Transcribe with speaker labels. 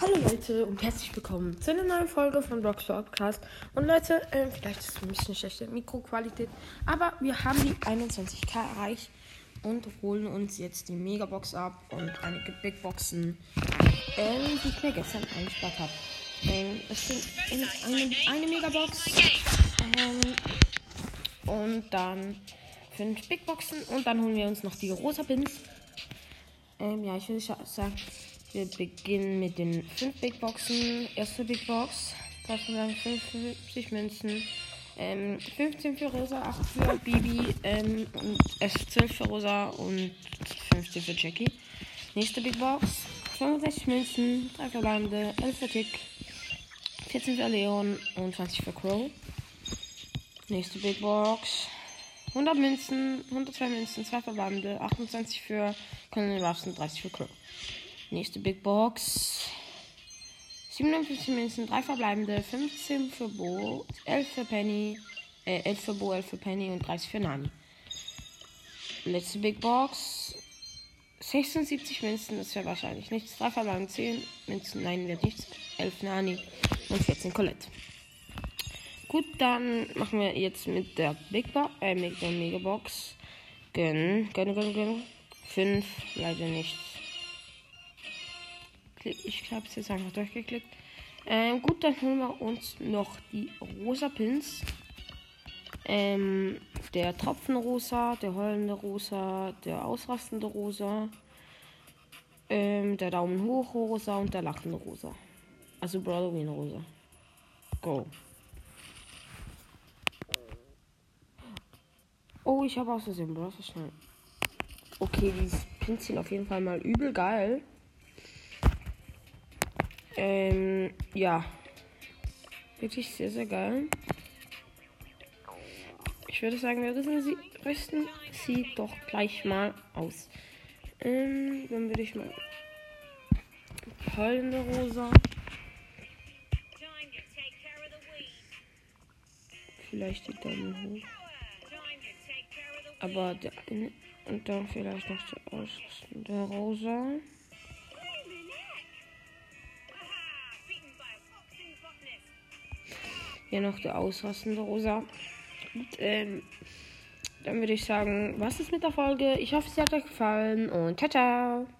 Speaker 1: Hallo Leute und herzlich willkommen zu einer neuen Folge von Rock Podcast. Und Leute, äh, vielleicht ist es ein bisschen schlechte Mikroqualität, aber wir haben die 21k erreicht und holen uns jetzt die Megabox ab und einige Big Boxen, ähm, die ich mir gestern eingespart habe. Ähm, es sind in eine, eine Megabox ähm, und dann fünf Big Boxen und dann holen wir uns noch die rosa Pins. Ähm, ja, ich würde sagen, wir beginnen mit den 5 Big Boxen. Erste Big Box. Das sind dann 50 Münzen. Ähm, 15 für Rosa, 8 für Bibi ähm, und äh, 12 für Rosa und 15 für Jackie. Nächste Big Box. 65 Münzen, 3 verbleibende, 11 für Tick, 14 für Leon und 20 für Crow. Nächste Big Box. 100 Münzen, 102 Münzen, 2 verbleibende, 28 für Colonel Ruffs und 30 für Crow. Nächste Big Box. 57 Münzen, 3 verbleibende, 15 für Bo, 11 für Penny, äh, 11 für Bo, 11 für Penny und 30 für Nani. Letzte Big Box. 76 Münzen, das wäre wahrscheinlich nichts. 3 verbleibende, 10 Münzen, nein, wird nichts. 11 Nani und 14 Colette. Gut, dann machen wir jetzt mit der Big Box, äh, mit der Mega Box. Gönn, gönn, gönn, gönn. 5, leider nichts ich habe es jetzt einfach durchgeklickt. Ähm, gut, dann holen wir uns noch die rosa Pins. Ähm, der Tropfenrosa, der heulende Rosa, der ausrastende Rosa, ähm, der Daumen hoch Rosa und der lachende Rosa. Also Halloween Rosa. Go. Oh, ich habe aus Versehen Bros. schnell. Okay, die Pins sind auf jeden Fall mal übel geil. Ähm, ja. Wirklich sehr, sehr geil. Ich würde sagen, wir rüsten sie, rüsten sie doch gleich mal aus. Ähm, dann würde ich mal. Heulende Rosa. Vielleicht die Daumen hoch. Aber der eine. Und dann vielleicht noch der ausrüstende Rosa. Hier noch der ausrastende Rosa. Und, ähm, dann würde ich sagen, was ist mit der Folge? Ich hoffe, es hat euch gefallen und ciao, ciao.